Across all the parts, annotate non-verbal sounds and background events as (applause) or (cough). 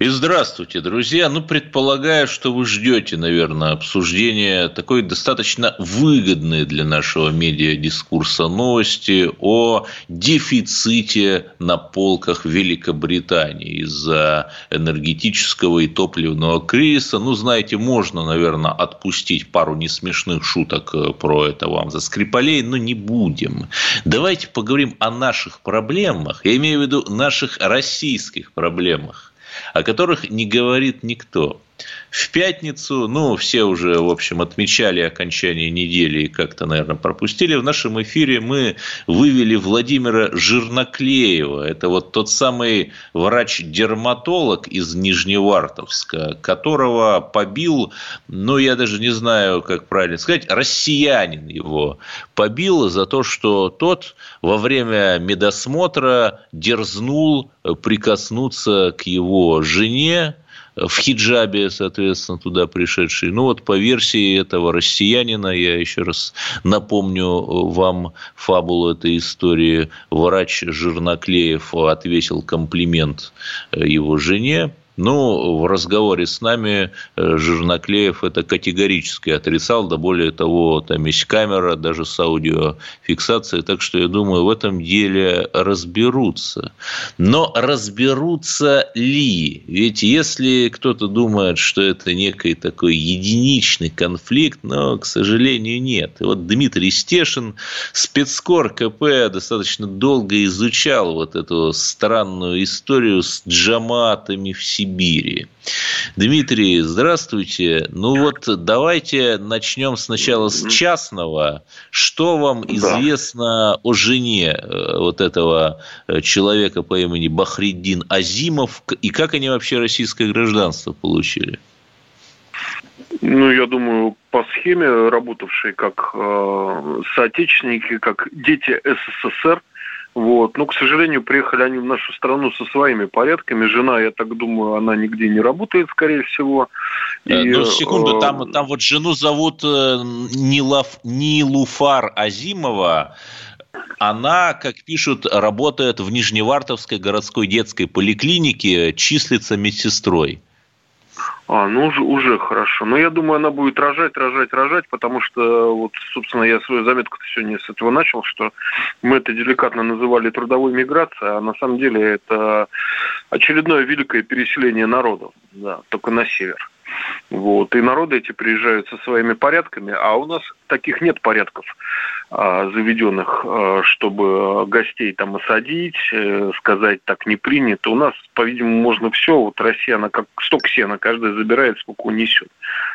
И здравствуйте, друзья. Ну, предполагаю, что вы ждете, наверное, обсуждения такой достаточно выгодной для нашего медиадискурса новости о дефиците на полках Великобритании из-за энергетического и топливного кризиса. Ну, знаете, можно, наверное, отпустить пару несмешных шуток э, про это вам за Скрипалей, но не будем. Давайте поговорим о наших проблемах. Я имею в виду наших российских проблемах о которых не говорит никто. В пятницу, ну, все уже, в общем, отмечали окончание недели и как-то, наверное, пропустили. В нашем эфире мы вывели Владимира Жирноклеева. Это вот тот самый врач-дерматолог из Нижневартовска, которого побил, ну, я даже не знаю, как правильно сказать, россиянин его побил за то, что тот во время медосмотра дерзнул прикоснуться к его жене, в хиджабе, соответственно, туда пришедший. Ну, вот по версии этого россиянина, я еще раз напомню вам фабулу этой истории, врач Жирноклеев отвесил комплимент его жене, ну, в разговоре с нами э, Жирноклеев это категорически отрицал, да более того, там есть камера даже с аудиофиксацией, так что я думаю, в этом деле разберутся. Но разберутся ли? Ведь если кто-то думает, что это некий такой единичный конфликт, но, к сожалению, нет. И вот Дмитрий Стешин, спецкор КП, достаточно долго изучал вот эту странную историю с джаматами в Сибири Сибири. Дмитрий, здравствуйте. Ну вот давайте начнем сначала с частного. Что вам известно да. о жене э, вот этого э, человека по имени Бахриддин Азимов и как они вообще российское гражданство получили? Ну, я думаю, по схеме, работавшей как э, соотечественники, как дети СССР, вот. Но, к сожалению, приехали они в нашу страну со своими порядками. Жена, я так думаю, она нигде не работает, скорее всего. Э, и, ну, секунду, э, там, там вот жену зовут э, Нилаф, Нилуфар Азимова. Она, как пишут, работает в Нижневартовской городской детской поликлинике, числится медсестрой. А, ну уже, уже хорошо. Но я думаю, она будет рожать, рожать, рожать, потому что, вот, собственно, я свою заметку сегодня с этого начал, что мы это деликатно называли трудовой миграцией, а на самом деле это очередное великое переселение народов, да, только на север. Вот. И народы эти приезжают со своими порядками, а у нас таких нет порядков заведенных, а, чтобы гостей там осадить, э, сказать так не принято. У нас, по-видимому, можно все. Вот Россия, она как сток сена, каждый забирает, сколько унесет.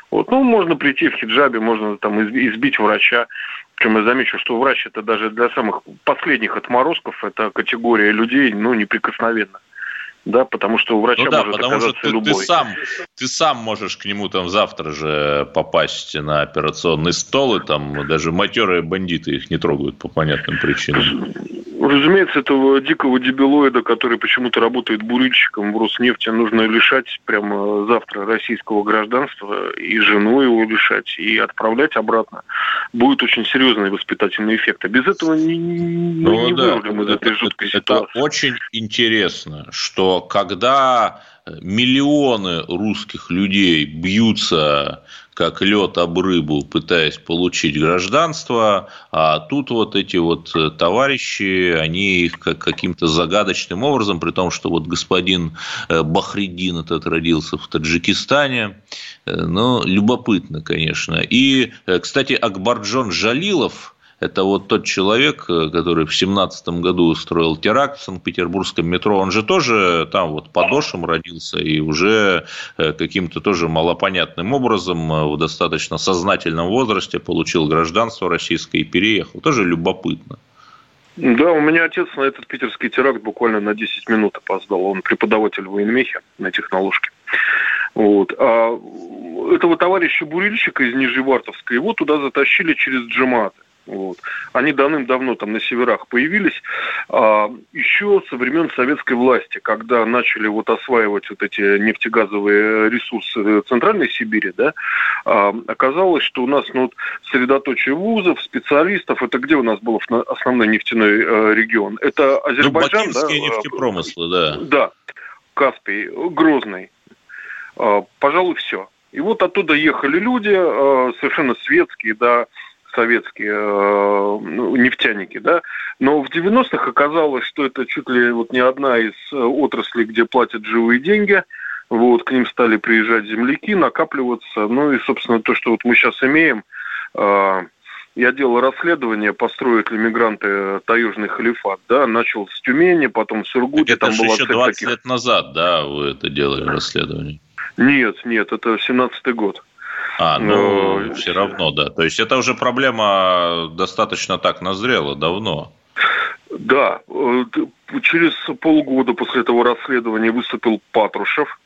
Вот. Ну, можно прийти в хиджабе, можно там избить врача. Причем я замечу, что врач это даже для самых последних отморозков, это категория людей, ну, неприкосновенна да, потому что у врача ну, да, может потому оказаться что ты, любой. Ты сам, ты сам можешь к нему там завтра же попасть на операционный стол, и там даже матерые бандиты их не трогают по понятным причинам. Разумеется, этого дикого дебилоида, который почему-то работает бурильщиком в Роснефти, нужно лишать прямо завтра российского гражданства, и жену его лишать, и отправлять обратно. Будет очень серьезный воспитательный эффект. А без этого не, ну, не да, вырулим из этой жуткой это ситуации. Это очень интересно, что когда миллионы русских людей бьются как лед об рыбу, пытаясь получить гражданство, а тут вот эти вот товарищи, они их каким-то загадочным образом, при том, что вот господин э, Бахридин этот родился в Таджикистане, э, ну, любопытно, конечно. И, э, кстати, Акбарджон Жалилов – это вот тот человек, э, который в семнадцатом году устроил теракт в Санкт-Петербургском метро. Он же тоже там вот подошем родился и уже э, каким-то тоже малопонятным образом э, в достаточно сознательном возрасте получил гражданство российское и переехал. Тоже любопытно. Да, у меня отец на этот питерский теракт буквально на 10 минут опоздал. Он преподаватель в военмехе на технологке. Вот. А этого товарища Бурильщика из Нижневартовска, его туда затащили через джематы. Вот. Они давным-давно там на северах появились. А, еще со времен советской власти, когда начали вот осваивать вот эти нефтегазовые ресурсы Центральной Сибири, да, а, оказалось, что у нас ну, вот, средоточие вузов, специалистов, это где у нас был основной нефтяной э, регион? Это Азербайджан, ну, да? нефтепромыслы, да. Да, Каспий, Грозный. А, пожалуй, все. И вот оттуда ехали люди, э, совершенно светские, да, советские э, ну, нефтяники, да, но в 90-х оказалось, что это чуть ли вот не одна из э, отраслей, где платят живые деньги, вот, к ним стали приезжать земляки, накапливаться, ну и, собственно, то, что вот мы сейчас имеем, э, я делал расследование, построят ли мигранты таежный халифат, да, начал с Тюмени, потом с Сургуте. Это там была еще 20 таких... лет назад, да, вы это делали расследование? Нет, нет, это 17-й год. А, ну, Но... все равно, да. То есть это уже проблема достаточно так назрела давно. Да, э, через полгода после этого расследования выступил Патрушев,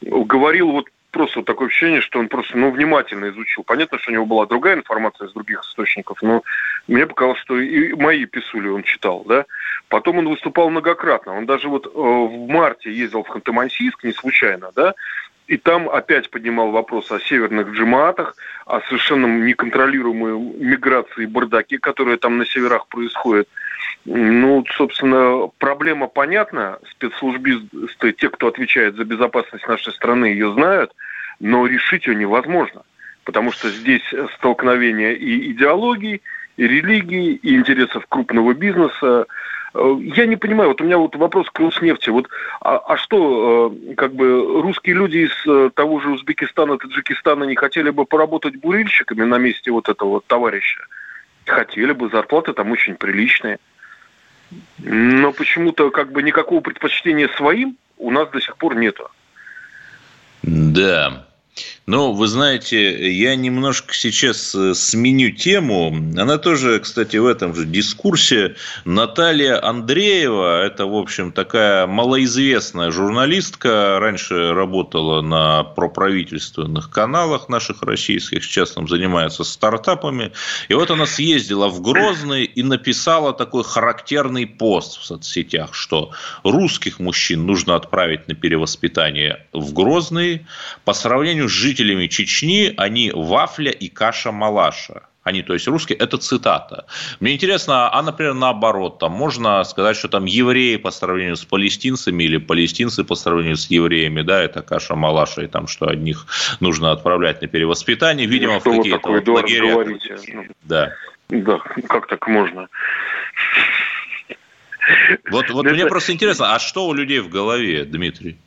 говорил вот просто такое ощущение, что он просто ну, внимательно изучил. Понятно, что у него была другая информация из других источников, но мне показалось, что и мои писули он читал. Да? Потом он выступал многократно. Он даже вот э, в марте ездил в Ханты-Мансийск, не случайно, да, и там опять поднимал вопрос о северных джимаатах, о совершенно неконтролируемой миграции и бардаке, там на северах происходит. Ну, собственно, проблема понятна. Спецслужбисты, те, кто отвечает за безопасность нашей страны, ее знают, но решить ее невозможно. Потому что здесь столкновение и идеологий, и религии, и интересов крупного бизнеса, я не понимаю, вот у меня вот вопрос к Роснефти. Вот, а, а что, э, как бы, русские люди из э, того же Узбекистана, Таджикистана не хотели бы поработать бурильщиками на месте вот этого товарища? Хотели бы, зарплаты там очень приличные. Но почему-то как бы никакого предпочтения своим у нас до сих пор нету. Да, ну, вы знаете, я немножко сейчас э, сменю тему. Она тоже, кстати, в этом же дискурсе. Наталья Андреева, это, в общем, такая малоизвестная журналистка, раньше работала на проправительственных каналах наших российских, сейчас там занимается стартапами. И вот она съездила в Грозный и написала такой характерный пост в соцсетях, что русских мужчин нужно отправить на перевоспитание в Грозный по сравнению с жителями Чечни они вафля и каша-малаша. Они, то есть русские, это цитата. Мне интересно, а, например, наоборот, там можно сказать, что там евреи по сравнению с палестинцами или палестинцы по сравнению с евреями, да, это каша малаша, и там, что одних нужно отправлять на перевоспитание, видимо, ну, в какие-то вот лагеря. Да. Да, как так можно? Вот, вот мне просто интересно, а что у людей в голове, Дмитрий?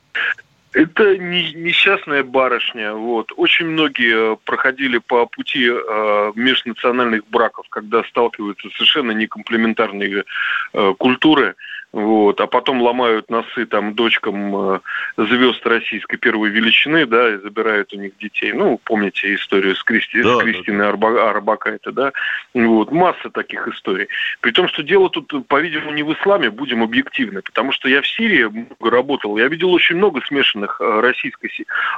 Это не, несчастная барышня. Вот. Очень многие проходили по пути э, межнациональных браков, когда сталкиваются совершенно некомплементарные э, культуры вот, а потом ломают носы там дочкам э, звезд российской первой величины, да, и забирают у них детей. Ну, помните историю с, Кристи, да, с Кристиной да. Арбакайте, да? Вот, масса таких историй. При том, что дело тут, по-видимому, не в исламе, будем объективны, потому что я в Сирии много работал, я видел очень много смешанных э, российско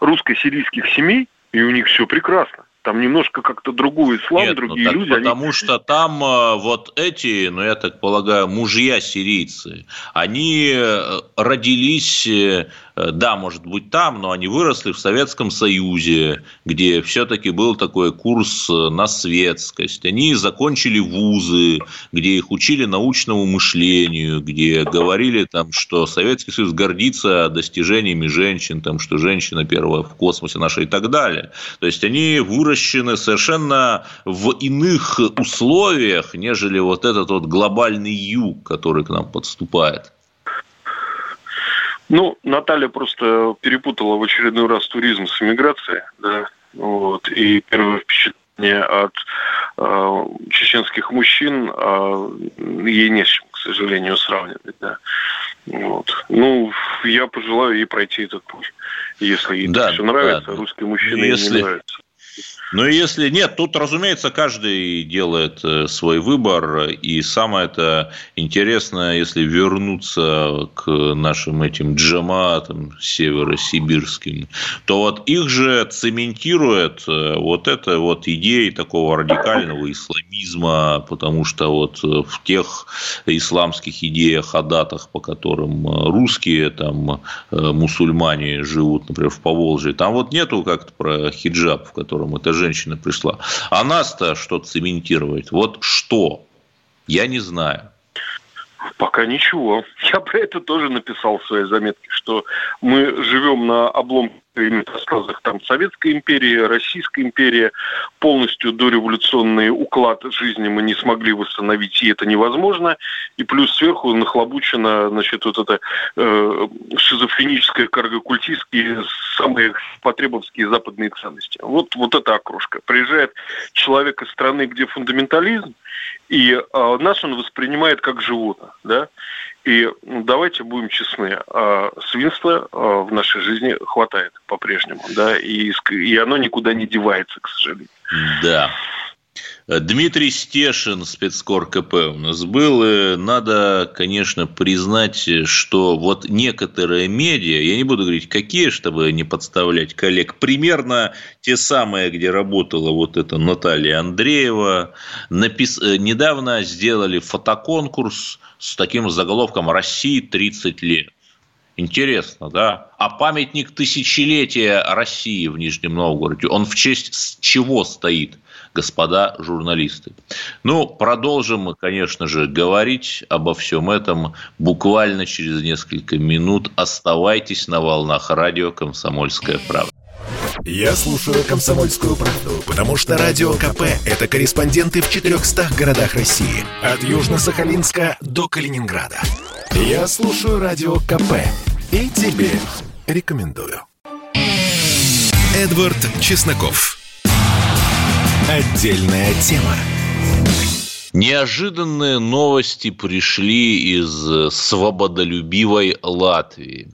русско-сирийских семей, и у них все прекрасно. Там немножко как-то другой ислам, Нет, ну другие ну, люди. Потому они... что там э, вот эти, ну я так полагаю, мужья сирийцы, они э, родились Э, да, может быть там, но они выросли в Советском Союзе, где все-таки был такой курс э, на светскость. Они закончили вузы, где их учили научному мышлению, где говорили там, что Советский Союз гордится достижениями женщин, там, что женщина первая в космосе наша и так далее. То есть они выращены совершенно в иных условиях, нежели вот этот вот глобальный юг, который к нам подступает. Ну, Наталья просто перепутала в очередной раз туризм с иммиграцией, да, вот, и первое впечатление от э, чеченских мужчин э, ей не с чем, к сожалению, сравнивать, да. Вот. Ну, я пожелаю ей пройти этот путь. Если ей да, все нравится, да. русские мужчины если... ей не нравятся. Ну, если нет, тут, разумеется, каждый делает э, свой выбор. И самое это интересное, если вернуться к нашим этим джаматам северосибирским, то вот их же цементирует э, вот эта вот идея такого радикального исламизма, потому что вот в тех исламских идеях о датах, по которым русские там мусульмане живут, например, в Поволжье, там вот нету как-то про хиджаб, в котором эта женщина пришла. А нас-то что цементировать? Вот что? Я не знаю. Пока ничего. (laughs) Я про это тоже написал в своей заметке, что мы живем на обломке метастазах там Советской империи, Российской империи, полностью дореволюционный уклад жизни мы не смогли восстановить, и это невозможно. И плюс сверху нахлобучено, значит, вот это э, шизофреническое, каргокультистские, самые потребовские западные ценности. Вот, вот эта окрошка. Приезжает человек из страны, где фундаментализм, и э, нас он воспринимает как животное, да, и ну, давайте будем честны, э, свинства э, в нашей жизни хватает по-прежнему, да, и, и оно никуда не девается, к сожалению. Да. Дмитрий Стешин, спецкор КП у нас был. И надо, конечно, признать, что вот некоторые медиа, я не буду говорить, какие, чтобы не подставлять коллег, примерно те самые, где работала вот эта Наталья Андреева, напис... недавно сделали фотоконкурс с таким заголовком «России 30 лет». Интересно, да? А памятник тысячелетия России в Нижнем Новгороде, он в честь чего стоит? Господа журналисты. Ну, продолжим мы, конечно же, говорить обо всем этом буквально через несколько минут. Оставайтесь на волнах радио «Комсомольская правда». Я слушаю «Комсомольскую правду», потому что «Радио КП» — это корреспонденты в 400 городах России. От Южно-Сахалинска до Калининграда. Я слушаю «Радио КП» и тебе рекомендую. Эдвард Чесноков. Отдельная тема. Неожиданные новости пришли из свободолюбивой Латвии.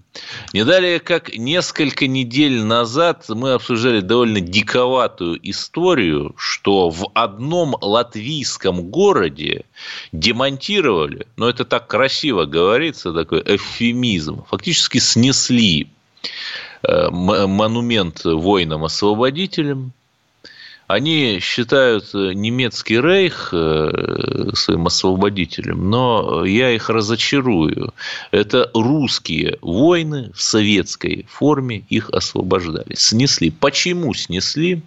Не далее, как несколько недель назад мы обсуждали довольно диковатую историю, что в одном латвийском городе демонтировали, но это так красиво говорится, такой эвфемизм, фактически снесли э, монумент воинам-освободителям, они считают э, немецкий рейх э, своим освободителем, но я их разочарую. Это русские войны в советской форме их освобождали. Снесли. Почему снесли?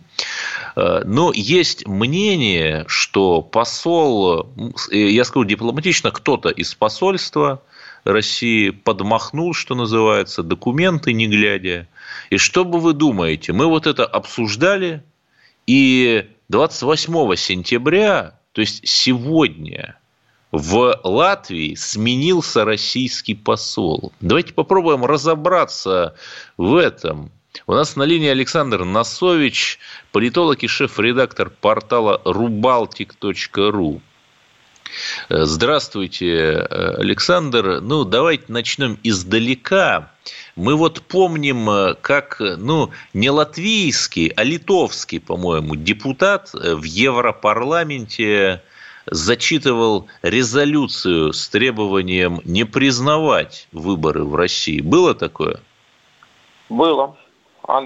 Э, но есть мнение, что посол, я скажу дипломатично, кто-то из посольства России подмахнул, что называется, документы не глядя. И что бы вы думаете, мы вот это обсуждали и 28 сентября, то есть сегодня, в Латвии сменился российский посол. Давайте попробуем разобраться в этом. У нас на линии Александр Носович, политолог и шеф-редактор портала rubaltic.ru. Здравствуйте, Александр. Ну, давайте начнем издалека. Мы вот помним, э, как, э, ну, не латвийский, а литовский, по-моему, депутат э, в Европарламенте зачитывал резолюцию с требованием не признавать выборы в России. Было такое? Было.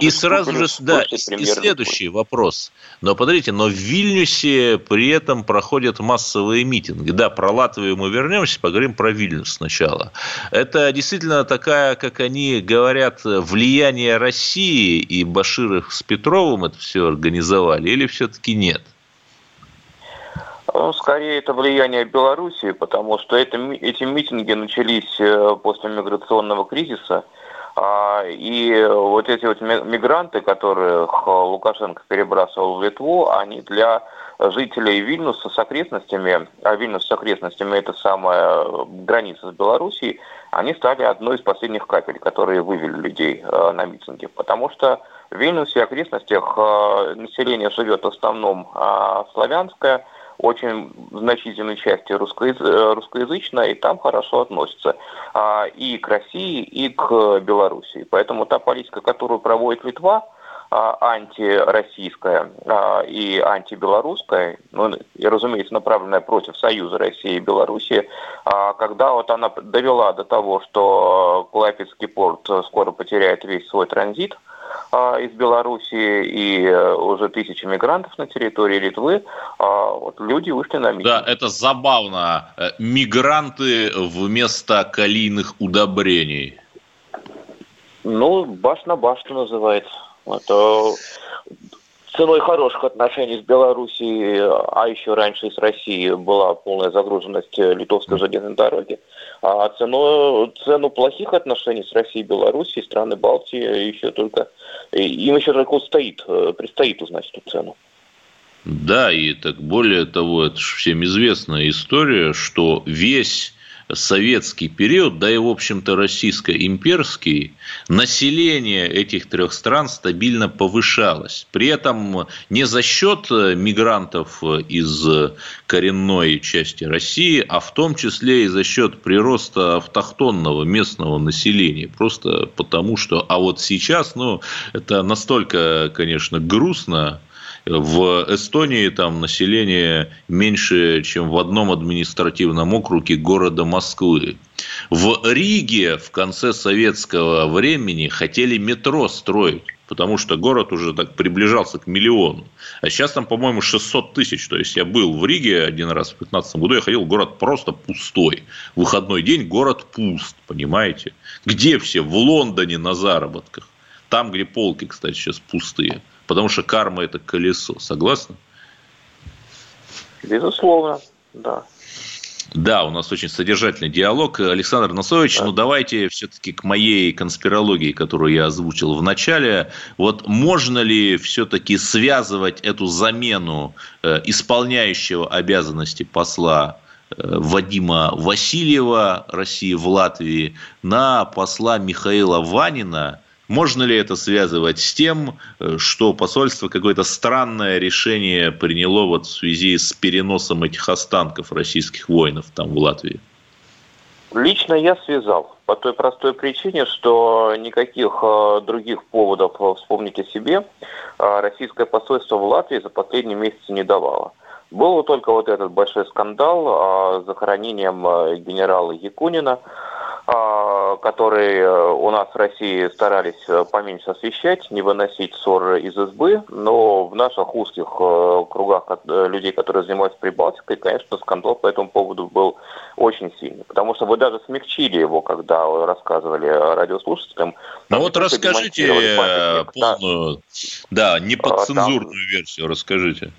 И сразу же, да, и следующий вопрос. Но подождите, но в Вильнюсе при этом проходят массовые митинги. Да, про Латвию мы вернемся, поговорим про Вильнюс сначала. Это действительно такая, как они говорят, влияние России и Баширов с Петровым это все организовали, или все-таки нет? Ну, скорее, это влияние Белоруссии, потому что это, эти митинги начались э, после миграционного кризиса – и вот эти вот мигранты, которых Лукашенко перебрасывал в Литву, они для жителей Вильнюса с окрестностями, а Вильнюс с окрестностями это самая граница с Белоруссией, они стали одной из последних капель, которые вывели людей э, на митинги. Потому что в Вильнюсе и окрестностях э, население живет в основном а, славянское, очень значительной части русскоязы... Э, русскоязычная, и там хорошо относятся а, и к России, и к Белоруссии. Поэтому та политика, которую проводит Литва, антироссийская и антибелорусская, ну, и, разумеется, направленная против Союза России и Белоруссии, когда вот она довела до того, что Клайпецкий порт скоро потеряет весь свой транзит – а, из Белоруссии и э, уже тысячи мигрантов на территории Литвы, а, вот люди вышли на митинг. Да, это забавно. Э, мигранты вместо калийных удобрений. Ну, баш на башту называется. Это ценой хороших отношений с Белоруссией, а еще раньше с Россией была полная загруженность литовской железной дороги. А цену, цену плохих отношений с Россией и Белоруссией страны Балтии еще только, им еще только стоит, э, предстоит узнать эту цену. Да, и так более того, это же всем известная история, что весь советский период, да и, в общем-то, российско-имперский, население этих трех стран стабильно повышалось. При этом не за счет мигрантов из коренной части России, а в том числе и за счет прироста автохтонного местного населения. Просто потому что... А вот сейчас, ну, это настолько, конечно, грустно, в Эстонии там население меньше, чем в одном административном округе города Москвы. В Риге в конце советского времени хотели метро строить потому что город уже так приближался к миллиону. А сейчас там, по-моему, 600 тысяч. То есть, я был в Риге один раз в 2015 году, я ходил, город просто пустой. В выходной день город пуст, понимаете? Где все? В Лондоне на заработках. Там, где полки, кстати, сейчас пустые. Потому что карма – это колесо. Согласны? Безусловно, да. Да, у нас очень содержательный диалог. Александр Носович, да. ну давайте все-таки к моей конспирологии, которую я озвучил в начале. Вот можно ли все-таки связывать эту замену э, исполняющего обязанности посла э, Вадима Васильева России в Латвии на посла Михаила Ванина – можно ли это связывать с тем, э, что посольство какое-то странное решение приняло вот в связи с переносом этих останков российских воинов там в Латвии? Лично я связал. По той простой причине, что никаких э, других поводов э, вспомнить о себе российское посольство в Латвии за последние месяцы не давало. Был только вот этот большой скандал с захоронением генерала Якунина, а, которые э, у нас в России старались э, поменьше освещать, не выносить ссоры из избы, но в наших узких э, кругах людей, которые занимаются Прибалтикой, конечно, скандал по этому поводу был очень сильный, потому что вы даже смягчили его, когда рассказывали радиослушателям. Ну вот расскажите полную, да, да не подцензурную там... версию, расскажите.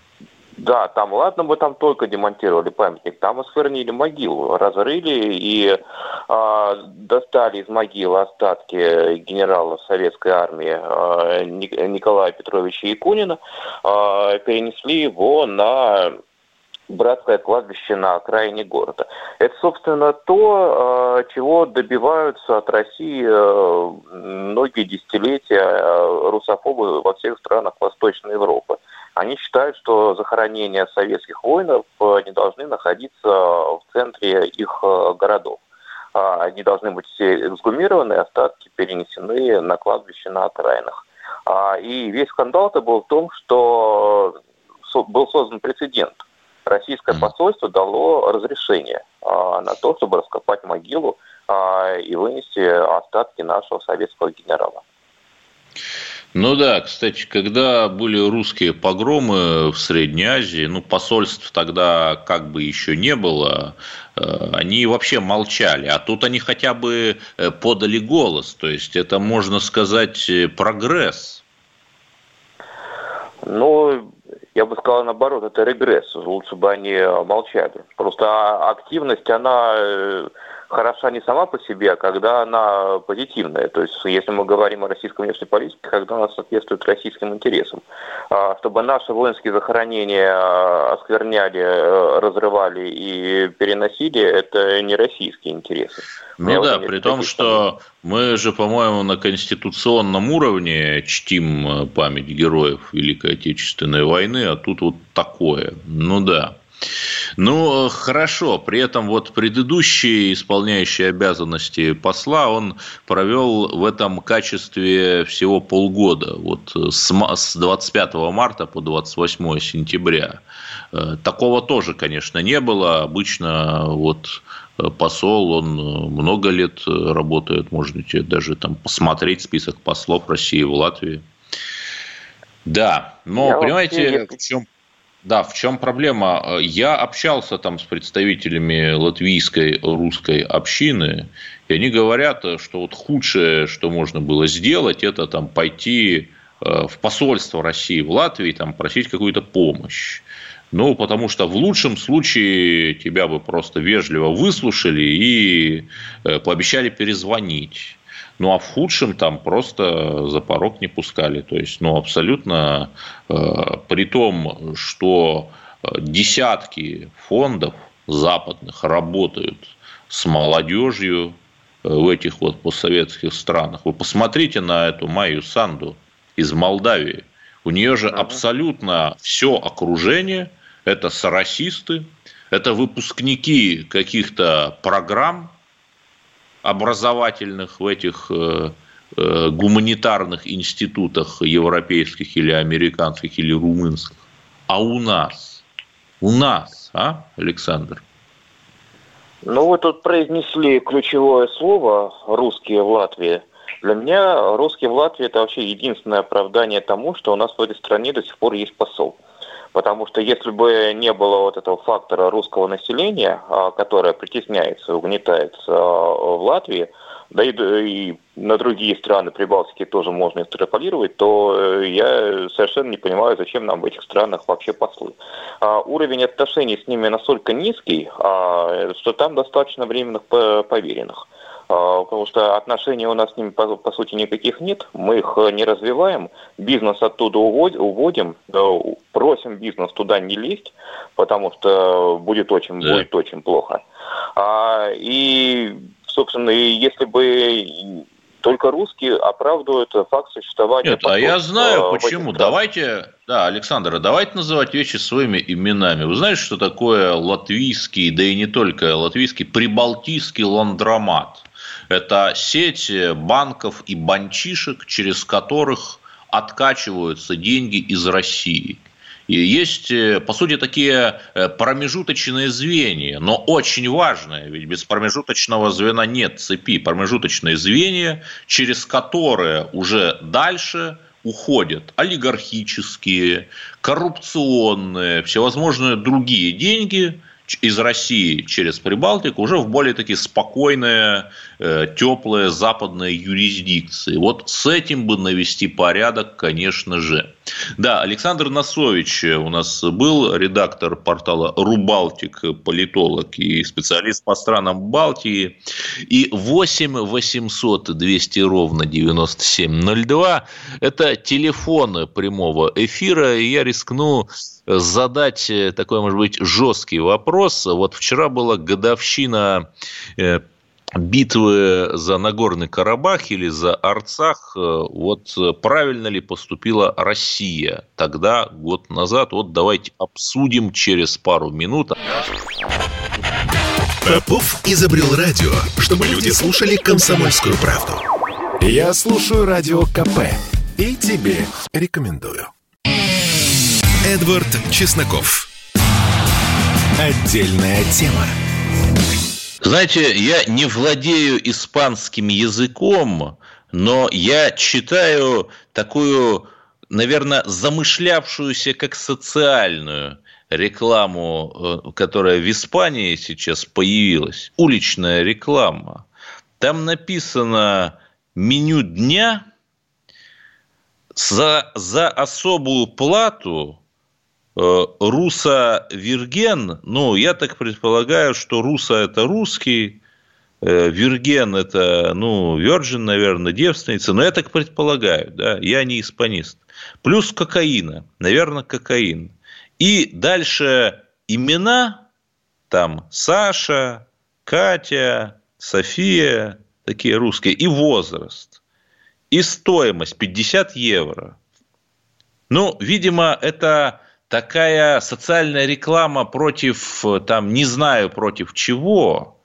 Да, там, ладно, мы там только демонтировали памятник, там осквернили могилу, разрыли и э, достали из могилы остатки генерала советской армии э, Николая Петровича Якунина, э, перенесли его на братское кладбище на окраине города. Это, собственно, то, чего добиваются от России многие десятилетия русофобы во всех странах Восточной Европы. Они считают, что захоронения советских воинов э, не должны находиться в центре их э, городов. А, они должны быть все эксгумированы, остатки перенесены на кладбище на окраинах. А, и весь скандал-то был в том, что был создан прецедент. Российское посольство дало разрешение а, на то, чтобы раскопать могилу и вынести остатки нашего советского генерала. Ну да, кстати, когда были русские погромы в Средней Азии, ну, посольств тогда как бы еще не было, э, они вообще молчали. А тут они хотя бы э, подали голос. То есть, это, можно сказать, э, прогресс. Ну, я бы сказал наоборот, это регресс. Лучше бы они молчали. Просто активность, она хороша не сама по себе, а когда она позитивная. То есть, если мы говорим о российской внешней политике, когда она соответствует российским интересам. А, чтобы наши воинские захоронения а, оскверняли, э, разрывали и переносили, это не российские интересы. Ну Я да, при том, что мы же, по-моему, на конституционном уровне чтим э, память героев Великой Отечественной войны, а тут вот такое. Ну да. Ну, хорошо. При этом вот предыдущий исполняющий обязанности посла, он провел в этом качестве всего полгода. Вот с 25 марта по 28 сентября. Э, такого тоже, конечно, не было. Обычно вот посол, он много лет работает. Можете даже там посмотреть список послов России в Латвии. Да, но Я понимаете, в чем да, в чем проблема? Я общался там с представителями латвийской русской общины, и они говорят, что вот худшее, что можно было сделать, это там пойти э, в посольство России в Латвии, там просить какую-то помощь. Ну, потому что в лучшем случае тебя бы просто вежливо выслушали и э, пообещали перезвонить. Ну, а в худшем там просто за порог не пускали. То есть, ну, абсолютно э, при том, что э, десятки фондов западных работают с молодежью э, в этих вот постсоветских странах. Вы посмотрите на эту Майю Санду из Молдавии. У нее же абсолютно все окружение – это соросисты, это выпускники каких-то программ, образовательных в этих э, э, гуманитарных институтах европейских или американских или румынских. А у нас? У нас, а, Александр? Ну, вы тут произнесли ключевое слово «русские в Латвии». Для меня русские в Латвии – это вообще единственное оправдание тому, что у нас в этой стране до сих пор есть посол. Потому что если бы не было вот этого фактора русского населения, а, которое притесняется, угнетается а, в Латвии, да и, и на другие страны Прибалтики тоже можно экстраполировать, то э, я совершенно не понимаю, зачем нам в этих странах вообще послы. А уровень отношений с ними настолько низкий, а, что там достаточно временных поверенных. А, потому что отношений у нас с ними, по, по сути, никаких нет, мы их э, не развиваем, бизнес оттуда уводим, просим бизнес туда не лезть, потому что будет очень, да. будет очень плохо. А, и, собственно, если бы только русские оправдывают факт существования. Нет, а я знаю почему. Давайте, да, Александр, давайте называть вещи своими именами. Вы знаете, что такое латвийский, да и не только латвийский, прибалтийский ландромат? Это сеть банков и банчишек, через которых откачиваются деньги из России. И есть, э, по сути, такие э, промежуточные звенья, но очень важные, ведь без промежуточного звена нет цепи. Промежуточные звенья, через которые уже дальше уходят олигархические, коррупционные, всевозможные другие деньги, из России через Прибалтику уже в более такие спокойные, э, теплые западные юрисдикции. Вот с этим бы навести порядок, конечно же. Да, Александр Носович у нас был редактор портала Рубалтик, политолог и специалист по странам Балтии. И 8 800 200 ровно 9702 – это телефон прямого эфира. И я рискну задать такой, может быть, жесткий вопрос. Вот вчера была годовщина э, битвы за Нагорный Карабах или за Арцах, э, вот правильно ли поступила Россия тогда, год назад? Вот давайте обсудим через пару минут. Попов изобрел радио, чтобы люди слушали комсомольскую правду. Я слушаю радио КП и тебе рекомендую. Эдвард Чесноков. Отдельная тема. Знаете, я не владею испанским языком, но я читаю такую, наверное, замышлявшуюся как социальную рекламу, э, которая в Испании сейчас появилась, уличная реклама. Там написано меню дня за, за особую плату Руса Вирген, ну, я так предполагаю, что Руса – это русский, э, Вирген – это, ну, Virgin, наверное, девственница, но я так предполагаю, да, я не испанист. Плюс кокаина, наверное, кокаин. И дальше имена, там Саша, Катя, София, такие русские, и возраст, и стоимость 50 евро. Ну, видимо, это такая социальная реклама против, там, не знаю против чего,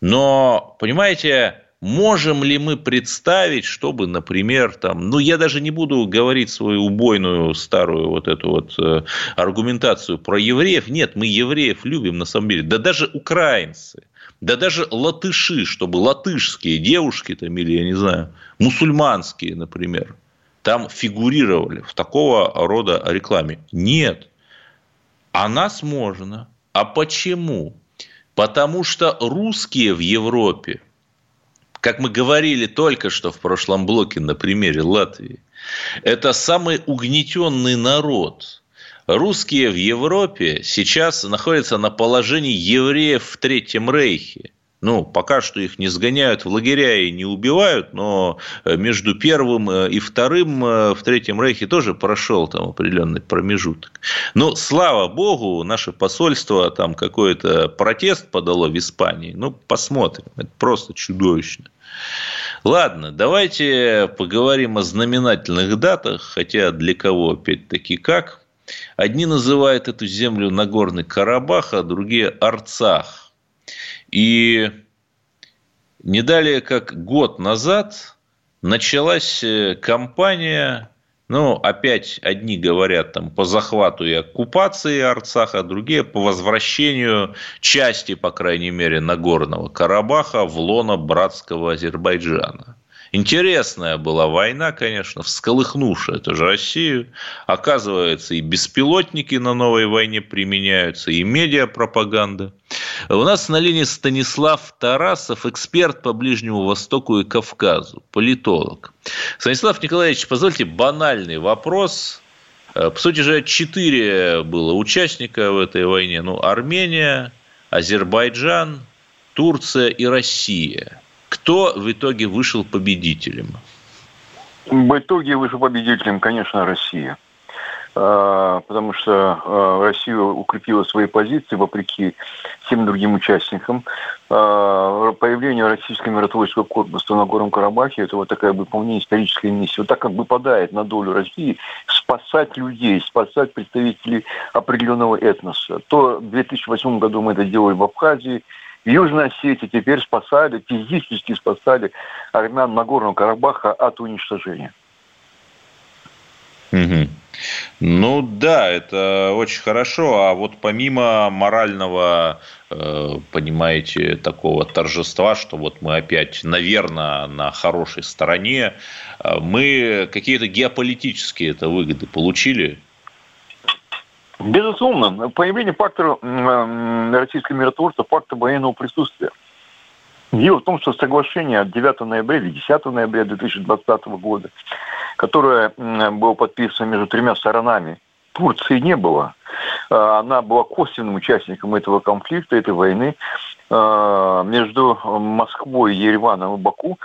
но, понимаете, можем ли мы представить, чтобы, например, там, ну, я даже не буду говорить свою убойную старую вот эту вот э, аргументацию про евреев. Нет, мы евреев любим на самом деле. Да даже украинцы, да даже латыши, чтобы латышские девушки там, или, я не знаю, мусульманские, например, там фигурировали в такого рода рекламе. Нет. А нас можно. А почему? Потому что русские в Европе, как мы говорили только что в прошлом блоке на примере Латвии, это самый угнетенный народ. Русские в Европе сейчас находятся на положении евреев в Третьем Рейхе. Ну, пока что их не сгоняют в лагеря и не убивают, но э, между первым э, и вторым э, в Третьем Рейхе тоже прошел там определенный промежуток. Но, слава богу, наше посольство там какой-то протест подало в Испании. Ну, посмотрим. Это просто чудовищно. Ладно, давайте поговорим о знаменательных датах, хотя для кого, опять-таки, как. Одни называют эту землю Нагорный Карабах, а другие Арцах – и не далее, как год назад, началась э, кампания, ну, опять одни говорят там по захвату и оккупации Арцаха, другие по возвращению части, по крайней мере, Нагорного Карабаха в лоно братского Азербайджана. Интересная была война, конечно, всколыхнувшая эту же Россию. Оказывается, и беспилотники на новой войне применяются, и медиапропаганда. У нас на линии Станислав Тарасов, эксперт по Ближнему Востоку и Кавказу, политолог. Станислав Николаевич, позвольте банальный вопрос. По сути же, четыре было участника в этой войне. Ну, Армения, Азербайджан, Турция и Россия. Кто в итоге вышел победителем? В итоге вышел победителем, конечно, Россия. А, потому что а, Россия укрепила свои позиции вопреки всем другим участникам. А, появление российского миротворческого корпуса на Горном Карабахе – это вот такая выполнение исторической миссии. Вот так как выпадает на долю России спасать людей, спасать представителей определенного этноса. То в 2008 году мы это делали в Абхазии, в Южной Осетии теперь спасали, физически спасали армян Нагорного Карабаха от уничтожения. Угу. Ну да, это очень хорошо. А вот помимо морального, э, понимаете, такого торжества, что вот мы опять, наверное, на хорошей стороне, э, мы какие-то геополитические это выгоды получили? Безусловно, появление фактора российского миротворца, факта военного присутствия. Дело в том, что соглашение от 9 ноября или 10 ноября 2020 года, которое было подписано между тремя сторонами, Турции не было. А, она была косвенным участником этого конфликта, этой войны а, между Москвой, Ереваном и Баку.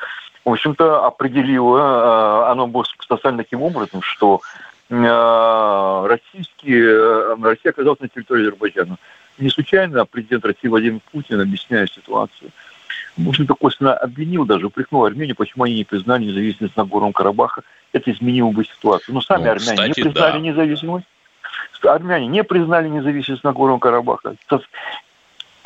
В общем-то, определило, а, оно было составлено таким образом, что российские, Россия оказалась на территории Азербайджана. Не случайно президент России Владимир Путин, объясняя ситуацию, в общем-то, косвенно обвинил, даже упрекнул Армению, почему они не признали независимость Нагорного Карабаха. Это изменило бы ситуацию. Но сами ну, армяне кстати, не признали да. независимость. Армяне не признали независимость Нагорного Карабаха.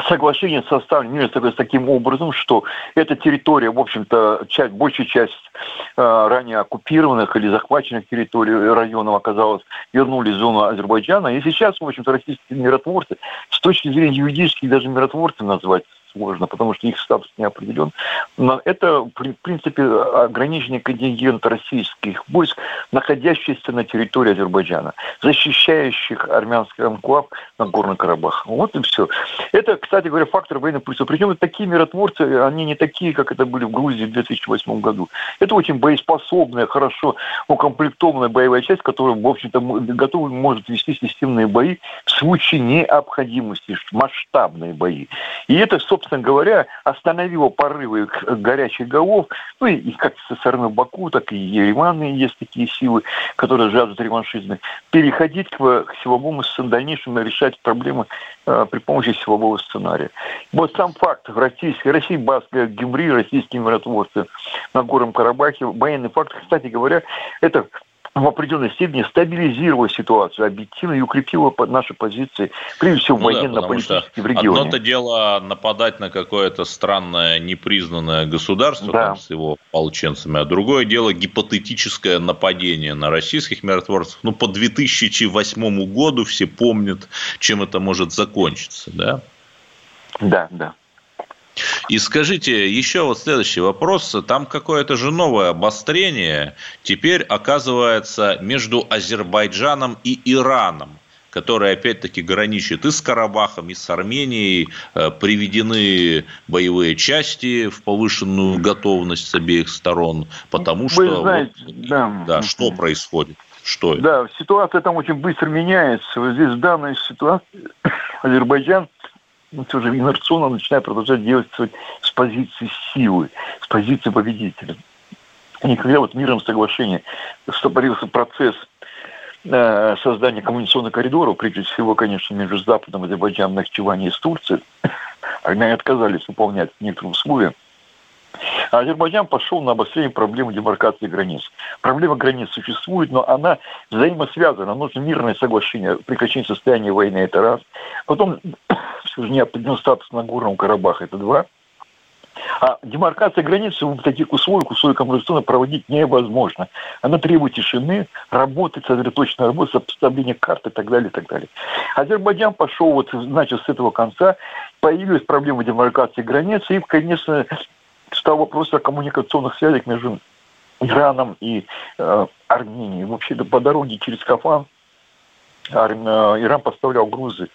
Соглашение составлено с таким образом, что эта территория, в общем-то, часть, большая часть э, ранее оккупированных или захваченных территорий районов оказалась, вернули в зону Азербайджана. И сейчас, в общем-то, российские миротворцы, с точки зрения юридических даже миротворцы назвать сложно, потому что их статус не определен. Но это, в принципе, ограниченный контингент российских войск, находящихся на территории Азербайджана, защищающих армянский анклав на Горный Карабах. Вот и все. Это, кстати говоря, фактор военной присутствия. Причем такие миротворцы, они не такие, как это были в Грузии в 2008 году. Это очень боеспособная, хорошо укомплектованная боевая часть, которая, в общем-то, готова может вести системные бои в случае необходимости, масштабные бои. И это, собственно, собственно говоря, остановило порывы горячих голов, ну и как со стороны Баку, так и Еревана есть такие силы, которые жаждут реваншизма, переходить к, к силовому, дальнейшему решать проблемы э, при помощи силового сценария. Вот сам факт российской, России, Баская, Гюмри, российские миротворцы на Горном Карабахе, военный факт, кстати говоря, это в определенной степени стабилизировала ситуацию объективно и укрепила наши позиции, прежде всего, ну, военно-политически да, в регионе. Одно-то дело нападать на какое-то странное, непризнанное государство да. там, с его ополченцами, а другое дело гипотетическое нападение на российских миротворцев. Ну, по 2008 году все помнят, чем это может закончиться, да? Да, да. И скажите, еще вот следующий вопрос. Там какое-то же новое обострение теперь оказывается между Азербайджаном и Ираном который опять-таки граничит и с Карабахом, и с Арменией, э, приведены боевые части в повышенную готовность с обеих сторон, потому Вы что знаете, вот, да. Да, что происходит? Что да, это? ситуация там очень быстро меняется. Вот здесь в данной ситуации (coughs) Азербайджан ну, все же инерционно начинает продолжать действовать с позиции силы, с позиции победителя. И когда вот миром соглашения стопорился процесс э, создания коммуникационных коридоров, прежде всего, конечно, между Западом, Азербайджаном, Нахчевани и Турцией, (coughs) они отказались выполнять некоторые условия, а Азербайджан пошел на обострение проблемы демаркации границ. Проблема границ существует, но она взаимосвязана. Нужно мирное соглашение, прекращение состояния войны – это раз. Потом все же неопределенный статус на Горном Карабахе – это два. А демаркация границы в таких условиях, условиях коммуникационно проводить невозможно. Она требует тишины, работы, сосредоточенной работы, сопоставления карт и так далее, и так далее. Азербайджан пошел вот, значит, с этого конца, появилась проблема демаркации границы, и, конечно, стал вопрос о коммуникационных связях между Ираном и э, Арменией. Вообще-то по дороге через Кафан э, Иран поставлял грузы,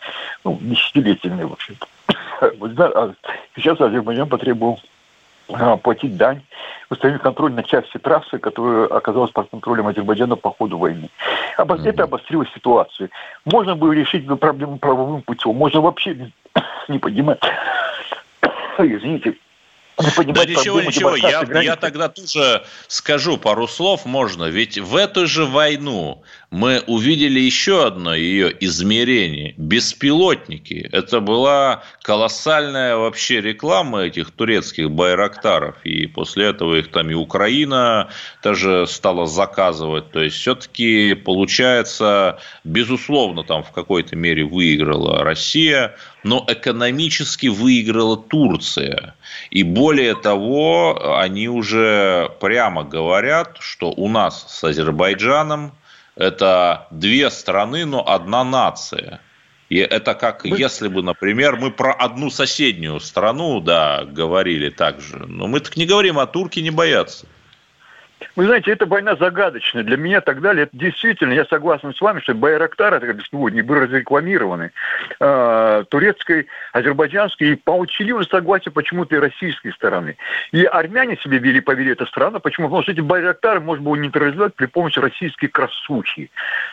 ну, десятилетиями вообще-то. (coughs) А сейчас Азербайджан потребовал э, платить дань, установить контроль на части трассы, которая оказалась под контролем Азербайджана по ходу войны. Это обострило ситуацию. Можно было решить эту проблему правовым путем, можно вообще не (coughs) поднимать, (coughs) извините, да ничего, ничего, я, я тогда тоже скажу пару слов, можно. Ведь в эту же войну мы увидели еще одно ее измерение – беспилотники. Это была колоссальная вообще реклама этих турецких байрактаров. И после этого их там и Украина тоже стала заказывать. То есть, все-таки получается, безусловно, там в какой-то мере выиграла Россия, но экономически выиграла Турция. И более того, они уже прямо говорят, что у нас с Азербайджаном это две страны, но одна нация. И это как мы... если бы, например, мы про одну соседнюю страну, да, говорили так же. Но мы так не говорим, а турки не боятся. Вы знаете, эта война загадочная. Для меня тогда это действительно, я согласен с вами, что Байрактар, это как сегодня, были разрекламированы э, турецкой, азербайджанской, и получили согласие почему-то и российской стороны. И армяне себе вели, повели эту страну. Почему? Потому что эти Байрактары можно было нейтрализовать при помощи российской красухи.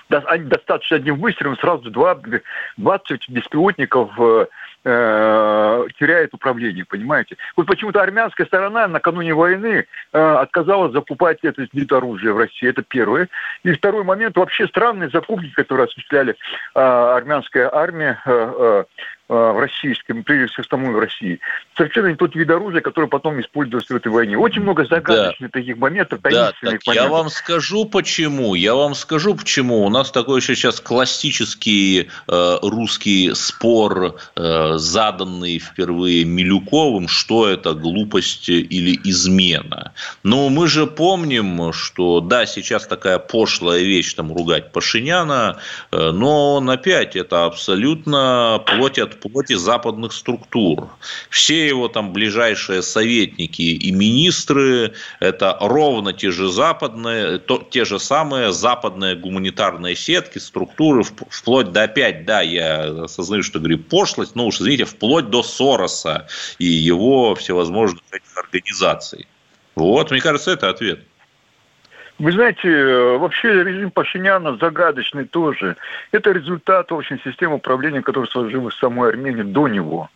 Они достаточно одним выстрелом сразу 20 беспилотников э, э, теряет управление, понимаете? Вот почему-то армянская сторона накануне войны э, отказалась закупать это вид оружия в России. Это первое. И второй момент, вообще странные закупки, которые осуществляли э, армянская армия э, Э, в российском, прежде всего самой в России, совершенно не тот вид оружия, который потом используется в этой войне. Очень много загадочных да. таких моментов, таинственных да, так моментов. Я вам скажу почему. Я вам скажу почему. У нас такой еще сейчас классический э, русский спор, э, заданный впервые Милюковым, что это глупость или измена. Но мы же помним, что да, сейчас такая пошлая вещь, там ругать Пашиняна, э, но он опять это абсолютно плоть от плоти западных структур. Все его там ближайшие советники и министры – это ровно те же западные, то, те же самые западные гуманитарные сетки, структуры, вплоть до опять, да, я осознаю, что говорю пошлость, но уж извините, вплоть до Сороса и его всевозможных этих организаций. Вот, мне кажется, это ответ. Вы знаете, э, вообще режим Пашиняна загадочный тоже. Это результат, в общем, системы управления, которая сложилась в самой Армении до него.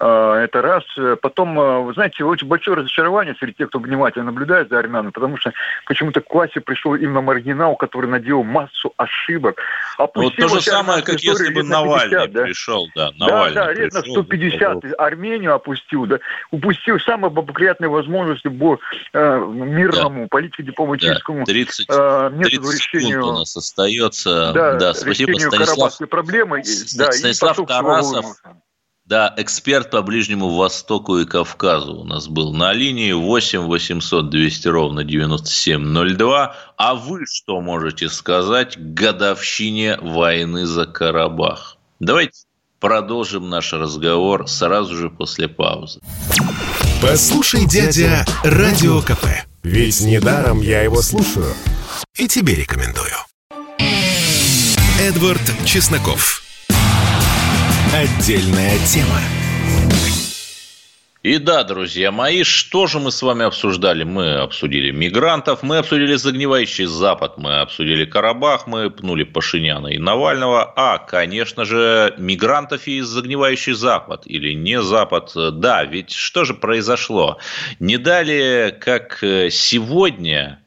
А, это раз. Потом, э, вы знаете, очень большое разочарование среди тех, кто внимательно наблюдает за армянами, потому что почему-то к классе пришел именно маргинал, который наделал массу ошибок. вот то же самое, как если бы Навальный 50, да? пришел, да, Навальный Да, да, лет на 150 Армению опустил, да, упустил самые благоприятные возможности по э, мирному, да. политико-дипломатическому да. 30, э, методу 30 решению... у нас остается. Да, да спасибо, Станислав. проблемы. Да, Станислав Тарасов, да, эксперт по Ближнему Востоку и Кавказу у нас был на линии 8 800 200 ровно 9702. А вы что можете сказать годовщине войны за Карабах? Давайте продолжим наш разговор сразу же после паузы. Послушай, дядя, Радио КП. Ведь недаром я его слушаю. И тебе рекомендую. Эдвард Чесноков. Отдельная тема. И да, друзья мои, что же мы с вами обсуждали? Мы обсудили мигрантов, мы обсудили загнивающий Запад, мы обсудили Карабах, мы пнули Пашиняна и Навального, а, конечно же, мигрантов и загнивающий Запад или не Запад. Да, ведь что же произошло? Не далее, как сегодня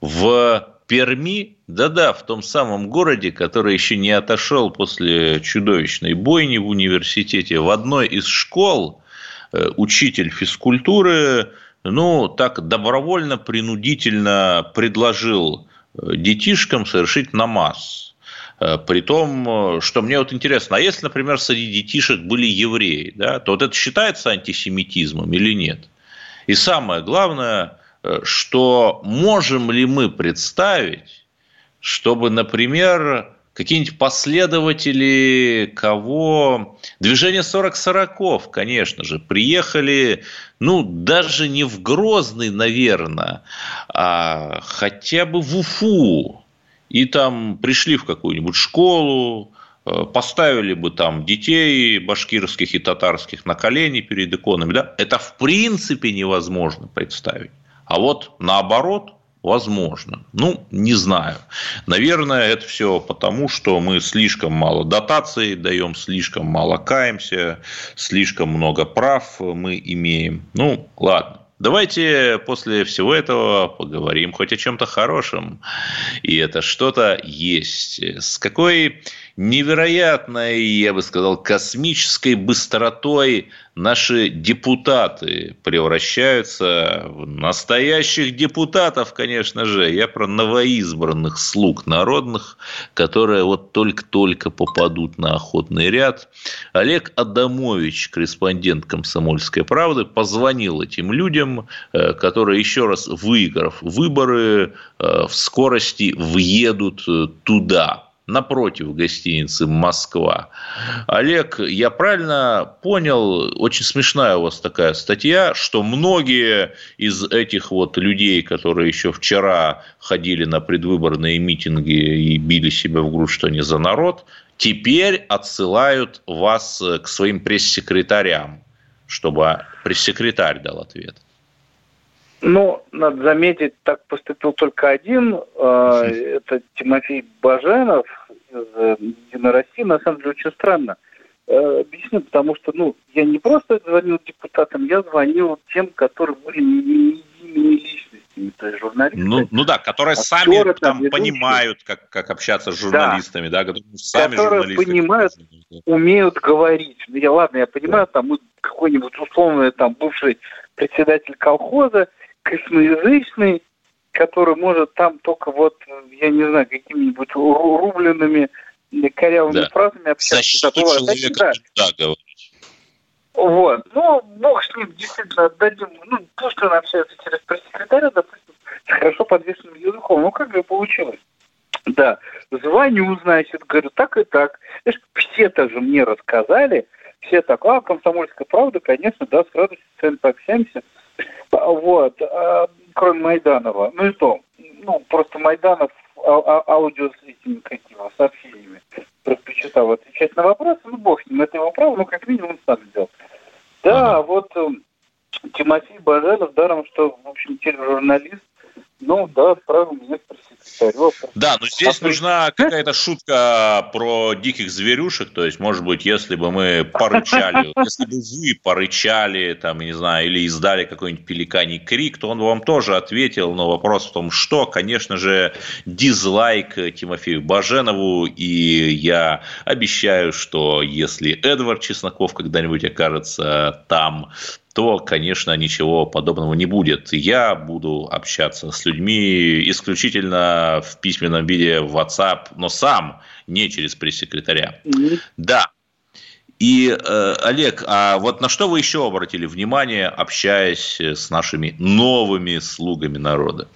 в Перми, да-да, в том самом городе, который еще не отошел после чудовищной бойни в университете, в одной из школ э, учитель физкультуры, ну, так добровольно, принудительно предложил э, детишкам совершить намаз. Э, при том, что мне вот интересно, а если, например, среди детишек были евреи, да, то вот это считается антисемитизмом или нет? И самое главное, что можем ли мы представить, чтобы, например, какие-нибудь последователи кого... Движение 40-40, конечно же, приехали, ну, даже не в Грозный, наверное, а хотя бы в Уфу, и там пришли в какую-нибудь школу, Э, поставили бы там детей башкирских и татарских на колени перед иконами, да, это в принципе невозможно представить. А вот наоборот, возможно. Ну, не знаю. Наверное, это все потому, что мы слишком мало дотаций даем, слишком мало каемся, слишком много прав мы имеем. Ну, ладно. Давайте после всего этого поговорим хоть о чем-то хорошем. И это что-то есть. С какой невероятной, я бы сказал, космической быстротой наши депутаты превращаются в настоящих депутатов, конечно же. Я про новоизбранных слуг народных, которые вот только-только попадут на охотный ряд. Олег Адамович, корреспондент «Комсомольской правды», позвонил этим людям, э, которые, еще раз выиграв выборы, э, в скорости въедут э, туда, напротив гостиницы «Москва». Олег, я правильно понял, очень смешная у вас такая статья, что многие из этих вот людей, которые еще вчера ходили на предвыборные митинги и били себя в грудь, что они за народ, теперь отсылают вас к своим пресс-секретарям, чтобы пресс-секретарь дал ответ. Ну, надо заметить, так поступил только один. Э, (laughs) это Тимофей Баженов из э, «Единой России». На самом деле, очень странно. Э, объясню, потому что, ну, я не просто звонил депутатам, я звонил тем, которые были невидимыми личностями, то есть журналисты. Ну, ну да, которые сами там, там понимают, как, как общаться с журналистами, да, да которые сами которые журналисты. понимают, умеют говорить. Ну, я, ладно, я понимаю, да. там какой-нибудь условный там бывший председатель колхоза, косноязычный, который может там только вот, я не знаю, какими-нибудь рубленными корявыми да. фразами общаться. Значит, да, человека да. говорить. Вот. Ну, бог с ним, действительно, отдадим. Ну, пусть он общается через пресс-секретаря, допустим, с хорошо подвешенным языком. Ну, как же получилось? Да, звоню, значит, говорю, так и так. Все-то же мне рассказали, все так, а, комсомольская правда, конечно, да, с радостью с вами пообщаемся. Вот. Кроме Майданова. Ну и то. Ну, просто Майданов а, а, аудио с этими какими сообщениями предпочитал отвечать на вопросы. Ну, бог с ним, это его право, но как минимум сам сделал. Да, ага. вот э, Тимофей Баженов, даром, что, в общем, тележурналист, ну, да, отправил меня в повторю. Да, но здесь а нужна какая-то шутка про диких зверюшек, то есть, может быть, если бы мы порычали, (laughs) если бы вы порычали, там, не знаю, или издали какой-нибудь пеликаний крик, то он вам тоже ответил, но вопрос в том, что, конечно же, дизлайк Тимофею Баженову, и я обещаю, что если Эдвард Чесноков когда-нибудь окажется там, то, конечно, ничего подобного не будет. Я буду общаться с людьми исключительно в письменном виде в WhatsApp, но сам, не через пресс-секретаря. Mm-hmm. Да. И, э, Олег, а вот на что вы еще обратили внимание, общаясь с нашими новыми слугами народа?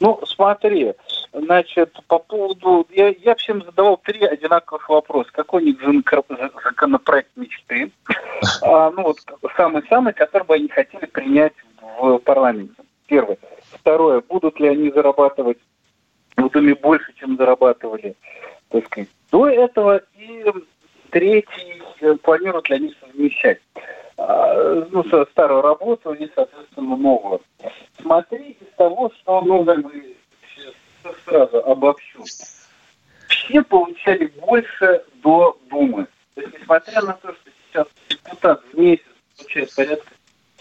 Ну, смотри, значит, по поводу... Я, я всем задавал три одинаковых вопроса. Какой у них законопроект мечты? (laughs) А, ну, вот самый-самый, который бы они хотели принять в парламенте. Первое. Второе. Будут ли они зарабатывать в Думе больше, чем зарабатывали, так сказать, до этого? И третий. Планируют ли они совмещать? А, ну, старую работу и, соответственно, новую. Смотри из того, что, ну, как бы, сразу обобщу. Все получали больше до Думы. То есть, несмотря на то, что сейчас депутат в месяц получает порядка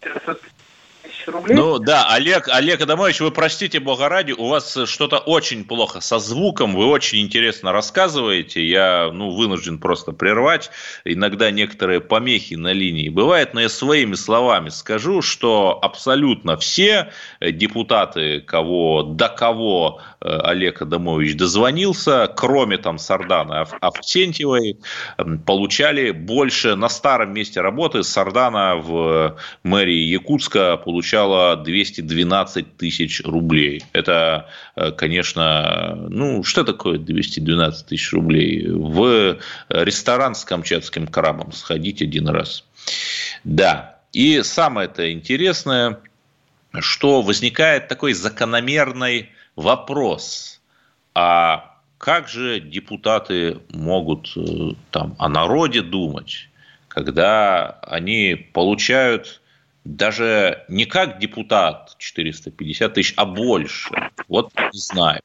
400 тысяч рублей. Ну да, Олег, Олег Адамович, вы простите бога ради, у вас что-то очень плохо со звуком, вы очень интересно рассказываете, я ну, вынужден просто прервать. Иногда некоторые помехи на линии бывают, но я своими словами скажу, что абсолютно все депутаты, кого, до кого э, Олег Адамович дозвонился, кроме там Сардана Авксентьевой, получали больше на старом месте работы. Сардана в мэрии Якутска получала 212 тысяч рублей. Это, э, конечно, ну, что такое 212 тысяч рублей? В ресторан с камчатским крабом сходить один раз. Да, и самое это интересное, что возникает такой закономерный вопрос, а как же депутаты могут э, там о народе думать, когда они получают даже не как депутат 450 тысяч, а больше. Вот не знаю.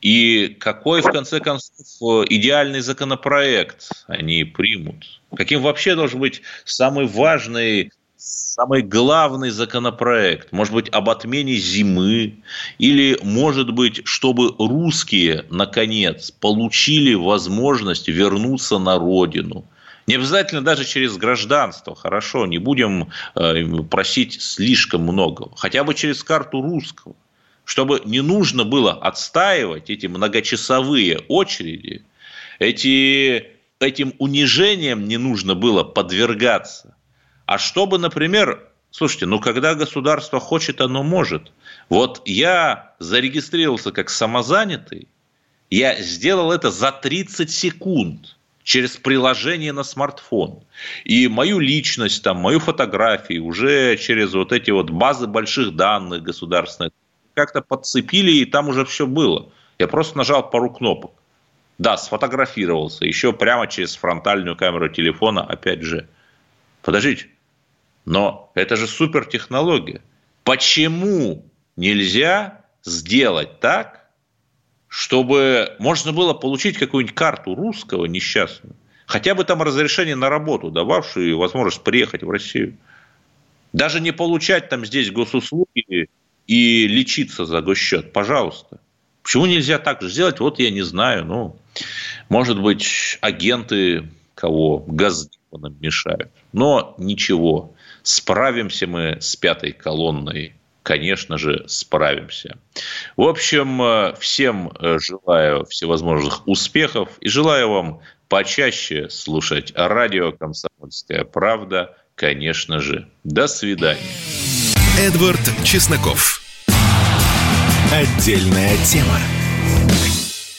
И какой, в конце концов, идеальный законопроект они примут? Каким вообще должен быть самый важный, самый главный законопроект? Может быть, об отмене зимы? Или, может быть, чтобы русские, наконец, получили возможность вернуться на родину – не обязательно даже через гражданство, хорошо, не будем э, просить слишком много. Хотя бы через карту русского. Чтобы не нужно было отстаивать эти многочасовые очереди, эти, этим унижением не нужно было подвергаться. А чтобы, например, слушайте, ну когда государство хочет, оно может. Вот я зарегистрировался как самозанятый, я сделал это за 30 секунд – через приложение на смартфон. И мою личность, там, мою фотографию уже через вот эти вот базы больших данных государственных как-то подцепили, и там уже все было. Я просто нажал пару кнопок. Да, сфотографировался, еще прямо через фронтальную камеру телефона, опять же. Подождите, но это же супертехнология. Почему нельзя сделать так, чтобы можно было получить какую-нибудь карту русского несчастного, хотя бы там разрешение на работу, дававшую возможность приехать в Россию. Даже не получать там здесь госуслуги и лечиться за госсчет, пожалуйста. Почему нельзя так же сделать? Вот я не знаю. Ну, может быть, агенты кого газдепанам мешают. Но ничего, справимся мы с пятой колонной конечно же, справимся. В общем, э, всем э, желаю всевозможных успехов и желаю вам почаще слушать радио «Комсомольская правда», конечно же. До свидания. Эдвард Чесноков. Отдельная тема.